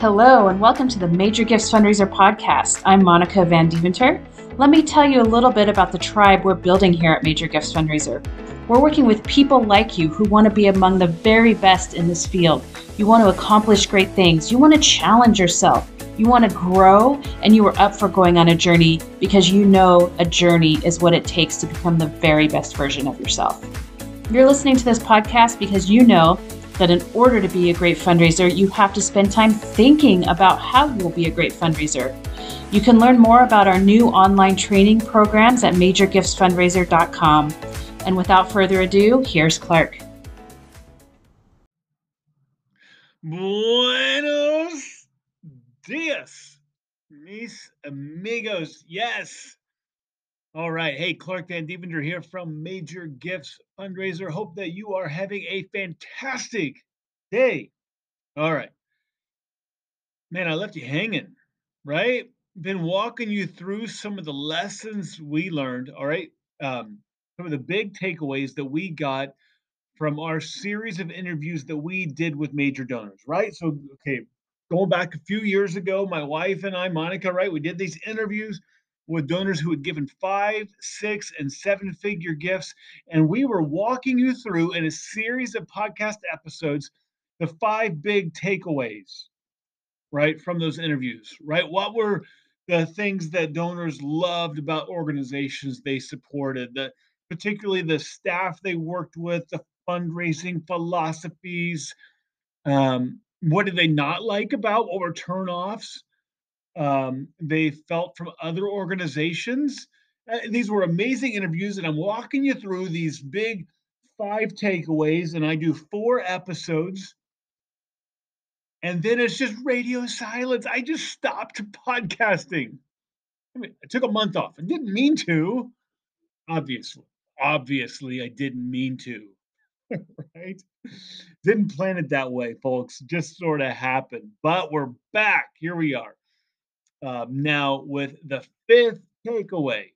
Hello, and welcome to the Major Gifts Fundraiser podcast. I'm Monica Van Deventer. Let me tell you a little bit about the tribe we're building here at Major Gifts Fundraiser. We're working with people like you who want to be among the very best in this field. You want to accomplish great things, you want to challenge yourself, you want to grow, and you are up for going on a journey because you know a journey is what it takes to become the very best version of yourself. You're listening to this podcast because you know that in order to be a great fundraiser, you have to spend time thinking about how you'll be a great fundraiser. You can learn more about our new online training programs at majorgiftsfundraiser.com. And without further ado, here's Clark. Buenos dias, mis amigos. Yes. All right. Hey, Clark Van Deventer here from Major Gifts Fundraiser. Hope that you are having a fantastic day. All right. Man, I left you hanging, right? Been walking you through some of the lessons we learned. All right. Um, some of the big takeaways that we got from our series of interviews that we did with major donors, right? So, okay, going back a few years ago, my wife and I, Monica, right, we did these interviews with donors who had given five, six, and seven figure gifts. And we were walking you through in a series of podcast episodes the five big takeaways, right, from those interviews, right? What were the things that donors loved about organizations they supported, the, particularly the staff they worked with, the fundraising philosophies. Um, what did they not like about? What were turnoffs? Um, they felt from other organizations. Uh, these were amazing interviews, and I'm walking you through these big five takeaways, and I do four episodes. And then it's just radio silence. I just stopped podcasting. I mean, I took a month off. I didn't mean to. Obviously, obviously, I didn't mean to. right? Didn't plan it that way, folks. Just sort of happened. But we're back. Here we are. Um, now, with the fifth takeaway.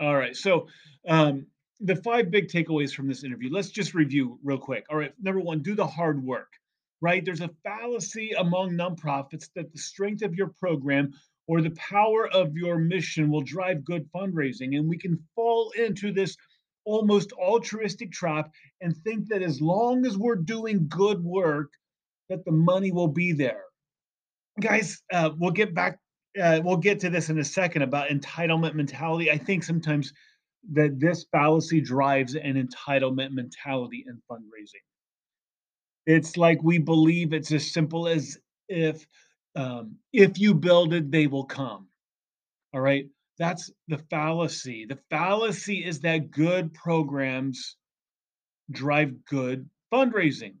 All right. So, um, the five big takeaways from this interview, let's just review real quick. All right. Number one, do the hard work, right? There's a fallacy among nonprofits that the strength of your program or the power of your mission will drive good fundraising. And we can fall into this almost altruistic trap and think that as long as we're doing good work, that the money will be there guys, uh, we'll get back. Uh, we'll get to this in a second about entitlement mentality. I think sometimes that this fallacy drives an entitlement mentality in fundraising. It's like we believe it's as simple as if um, if you build it, they will come. All right, that's the fallacy. The fallacy is that good programs drive good fundraising.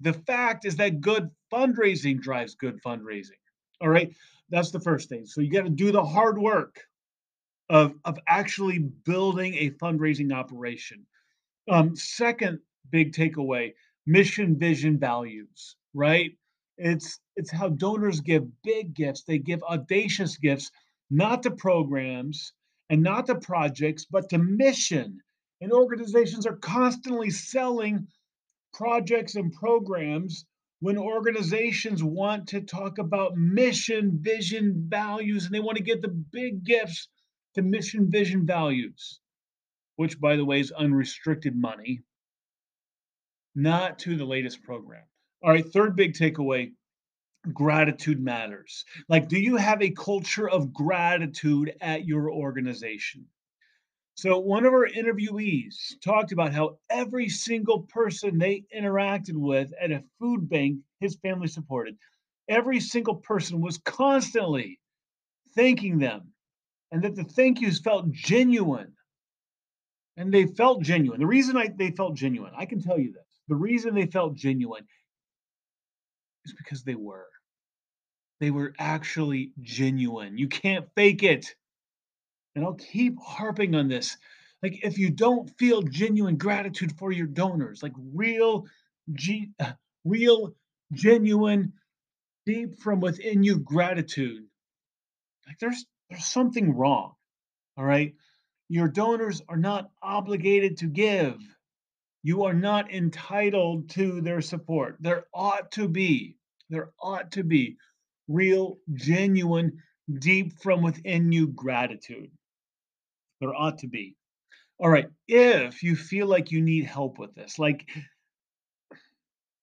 The fact is that good fundraising drives good fundraising. All right. That's the first thing. So you got to do the hard work of, of actually building a fundraising operation. Um, second big takeaway mission, vision, values, right? It's it's how donors give big gifts. They give audacious gifts, not to programs and not to projects, but to mission. And organizations are constantly selling projects and programs when organizations want to talk about mission, vision, values, and they want to get the big gifts to mission, vision, values, which, by the way, is unrestricted money, not to the latest program. All right, third big takeaway gratitude matters. Like, do you have a culture of gratitude at your organization? So, one of our interviewees talked about how every single person they interacted with at a food bank his family supported, every single person was constantly thanking them, and that the thank yous felt genuine. And they felt genuine. The reason I, they felt genuine, I can tell you this the reason they felt genuine is because they were. They were actually genuine. You can't fake it and I'll keep harping on this. Like, if you don't feel genuine gratitude for your donors, like real, G, uh, real, genuine, deep from within you gratitude, like there's there's something wrong. All right, your donors are not obligated to give. You are not entitled to their support. There ought to be. There ought to be real, genuine, deep from within you gratitude. There ought to be. All right. If you feel like you need help with this, like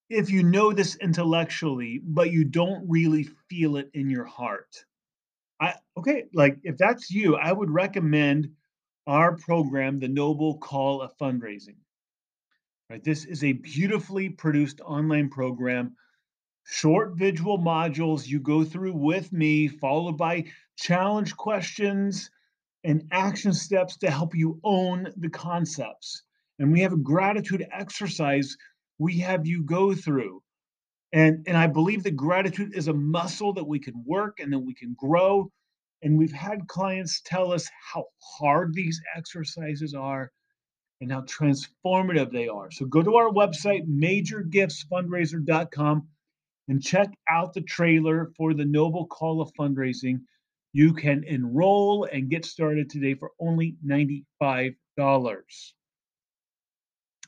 if you know this intellectually, but you don't really feel it in your heart, I okay, like if that's you, I would recommend our program, The Noble Call of Fundraising. Right, this is a beautifully produced online program, short visual modules you go through with me, followed by challenge questions and action steps to help you own the concepts. And we have a gratitude exercise we have you go through. And, and I believe that gratitude is a muscle that we can work and that we can grow. And we've had clients tell us how hard these exercises are and how transformative they are. So go to our website, majorgiftsfundraiser.com, and check out the trailer for the Noble Call of Fundraising. You can enroll and get started today for only $95.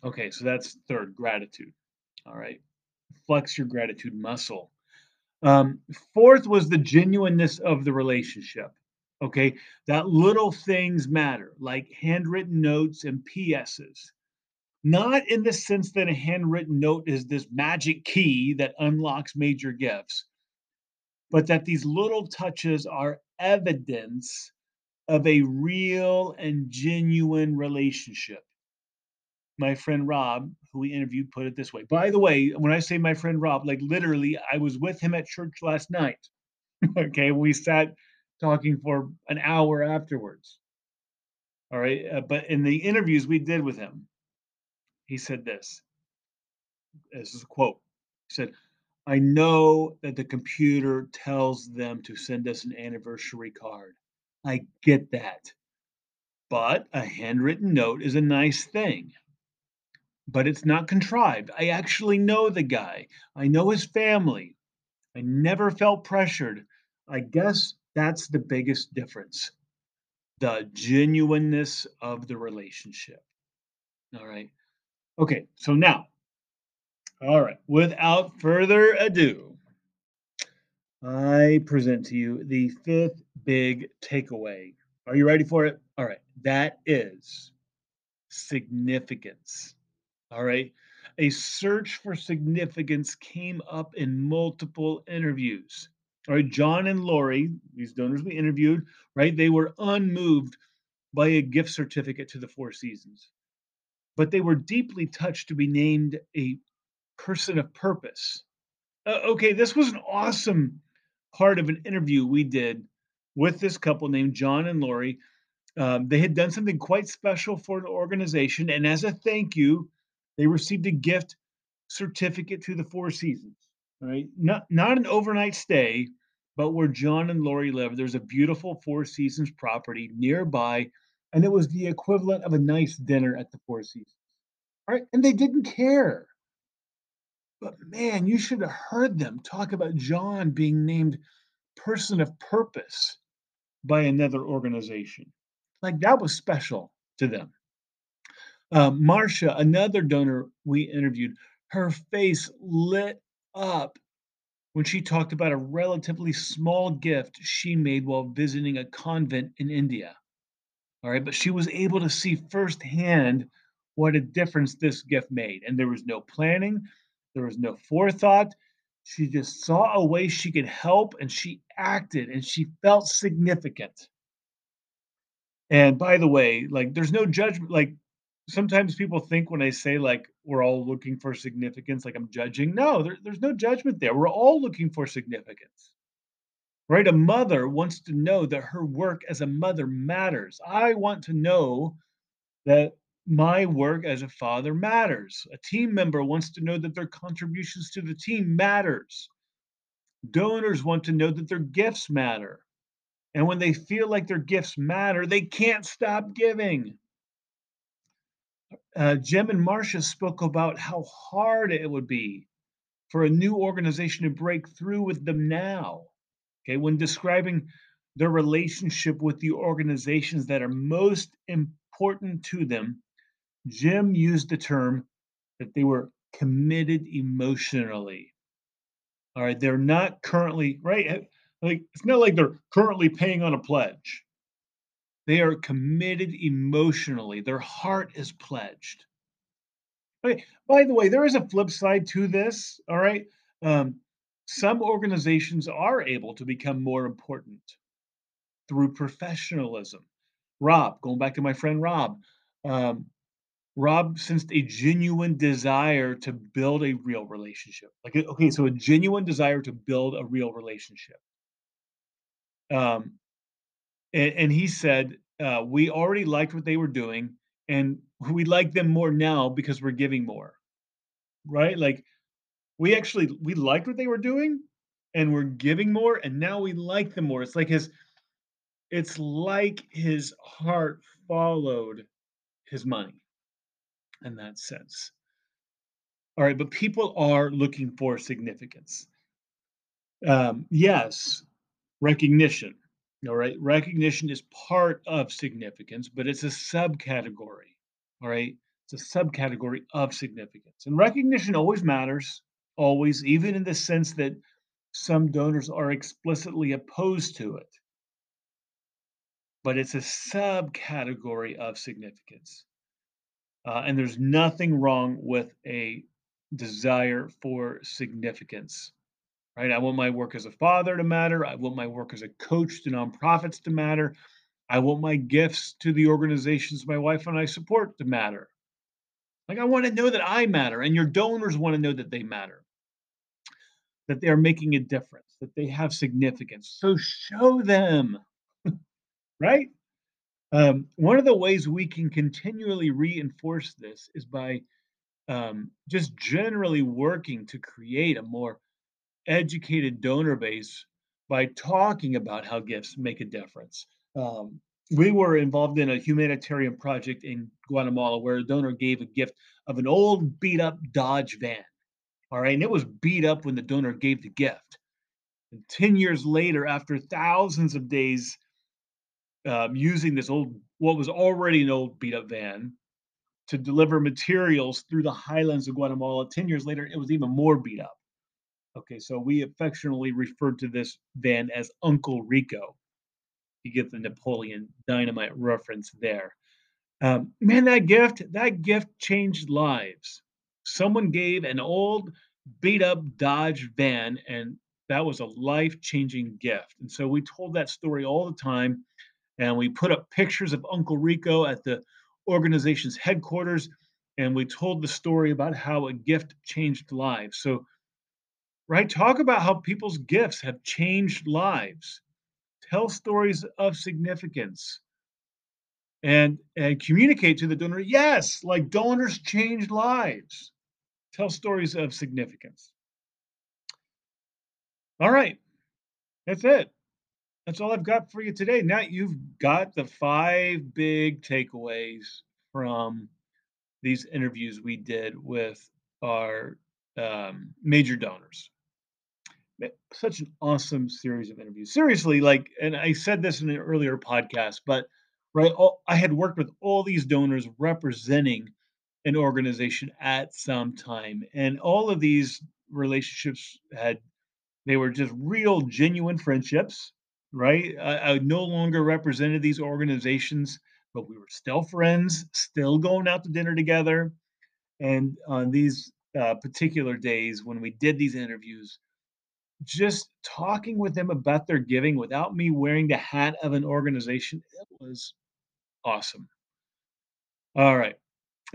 Okay, so that's third, gratitude. All right. Flex your gratitude muscle. Um, fourth was the genuineness of the relationship. Okay, that little things matter, like handwritten notes and PSs. Not in the sense that a handwritten note is this magic key that unlocks major gifts, but that these little touches are evidence of a real and genuine relationship my friend Rob, who we interviewed, put it this way. By the way, when I say my friend Rob, like literally, I was with him at church last night. okay, we sat talking for an hour afterwards. All right, uh, but in the interviews we did with him, he said this. This is a quote. He said, I know that the computer tells them to send us an anniversary card. I get that. But a handwritten note is a nice thing but it's not contrived. I actually know the guy, I know his family. I never felt pressured. I guess that's the biggest difference the genuineness of the relationship. All right. Okay. So now, all right, without further ado, I present to you the fifth big takeaway. Are you ready for it? All right. That is significance. All right. A search for significance came up in multiple interviews. All right. John and Lori, these donors we interviewed, right? They were unmoved by a gift certificate to the Four Seasons, but they were deeply touched to be named a person of purpose. Uh, okay. This was an awesome part of an interview we did with this couple named John and Lori. Um, they had done something quite special for an organization. And as a thank you, they received a gift certificate to the Four Seasons. Right, not not an overnight stay, but where John and Lori live. There's a beautiful Four Seasons property nearby, and it was the equivalent of a nice dinner at the Four Seasons. Right, and they didn't care. But man, you should have heard them talk about John being named person of purpose by another organization. Like that was special to them. Uh, Marcia, another donor we interviewed, her face lit up when she talked about a relatively small gift she made while visiting a convent in India. All right, but she was able to see firsthand what a difference this gift made. And there was no planning, there was no forethought. She just saw a way she could help and she acted and she felt significant. And by the way, like there's no judgment, like sometimes people think when I say like we're all looking for significance, like I'm judging. No, there, there's no judgment there. We're all looking for significance. Right? A mother wants to know that her work as a mother matters. I want to know that my work as a father matters. A team member wants to know that their contributions to the team matters. Donors want to know that their gifts matter. And when they feel like their gifts matter, they can't stop giving uh, Jim and Marcia spoke about how hard it would be for a new organization to break through with them now. Okay, when describing their relationship with the organizations that are most important to them, Jim used the term that they were committed emotionally. All right. They're not currently, right? eh, Like, it's not like they're currently paying on a pledge. They are committed emotionally. Their heart is pledged. Okay. By the way, there is a flip side to this. All right. Um, some organizations are able to become more important through professionalism. Rob, going back to my friend Rob, um, Rob sensed a genuine desire to build a real relationship. Like, uh, okay, so a genuine desire to build a real relationship. Um, and, and he said, uh, we already liked what they were doing, and we like them more now because we're giving more, right? Like, we actually we liked what they were doing, and we're giving more, and now we like them more. It's like his, it's like his heart followed his money in that sense. All right, but people are looking for significance. Um, yes, recognition. All right, recognition is part of significance, but it's a subcategory. All right, it's a subcategory of significance. And recognition always matters, always, even in the sense that some donors are explicitly opposed to it. But it's a subcategory of significance. Uh, and there's nothing wrong with a desire for significance, right? I want my work as a father to matter. I want my work as a coach to nonprofits to matter. I want my gifts to the organizations my wife and I support to matter. Like, I want to know that I matter, and your donors want to know that they matter, that they're making a difference, that they have significance. So show them, right? Um, one of the ways we can continually reinforce this is by um, just generally working to create a more educated donor base by talking about how gifts make a difference. Um, we were involved in a humanitarian project in Guatemala where a donor gave a gift of an old beat up Dodge van. All right. And it was beat up when the donor gave the gift. And 10 years later, after thousands of days um, using this old, what was already an old beat up van to deliver materials through the highlands of Guatemala, 10 years later, it was even more beat up. Okay. So we affectionately referred to this van as Uncle Rico. You get the Napoleon Dynamite reference there. Um, man, that gift, that gift changed lives. Someone gave an old beat up Dodge van, and that was a life changing gift. And so we told that story all the time, and we put up pictures of Uncle Rico at the organization's headquarters, and we told the story about how a gift changed lives. So, right, talk about how people's gifts have changed lives. Tell stories of significance. And and communicate to the donor yes like donors change lives. Tell stories of significance. All right. That's it that's all i've got for you today. Now you've got the five big takeaways from these interviews we did with our um, major donors. Such an awesome series of interviews. Seriously like and i said this in an earlier podcast but right all, i had worked with all these donors representing an organization at some time and all of these relationships had they were just real genuine friendships right? I, I no longer represented these organizations but we were still friends still going out to dinner together. And on these uh, particular days when we did these interviews just talking with them about their giving without me wearing the hat of an organization it was awesome. All right.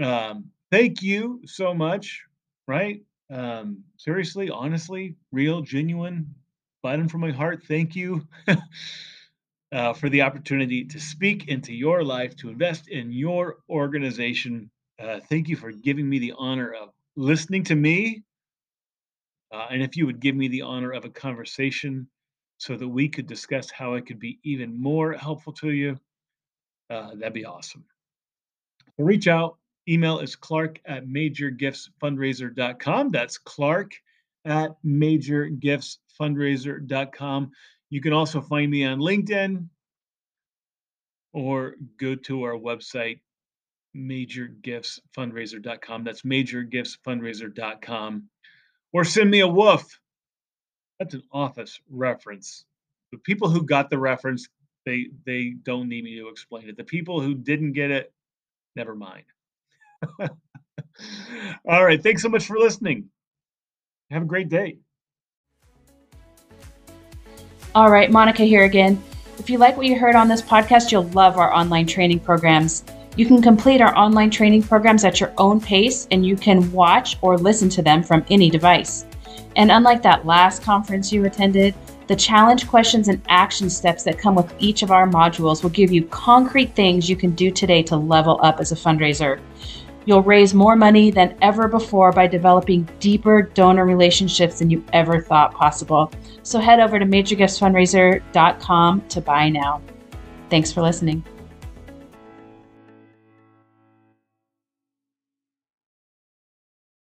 Um, thank you so much right? Um, seriously honestly real genuine bottom from my heart thank you uh, for the opportunity to speak into your life to invest in your organization uh, thank you for giving me the honor of listening to me uh, and if you would give me the honor of a conversation so that we could discuss how I could be even more helpful to you, uh, that'd be awesome. So reach out. Email is clark at majorgiftsfundraiser.com. That's clark at majorgiftsfundraiser.com. You can also find me on LinkedIn or go to our website, majorgiftsfundraiser.com. That's majorgiftsfundraiser.com. Or send me a woof That's an office reference. The people who got the reference, they they don't need me to explain it. The people who didn't get it, never mind. All right. Thanks so much for listening. Have a great day. All right, Monica here again. If you like what you heard on this podcast, you'll love our online training programs. You can complete our online training programs at your own pace and you can watch or listen to them from any device. And unlike that last conference you attended, the challenge questions and action steps that come with each of our modules will give you concrete things you can do today to level up as a fundraiser. You'll raise more money than ever before by developing deeper donor relationships than you ever thought possible. So head over to majorgiftsfundraiser.com to buy now. Thanks for listening.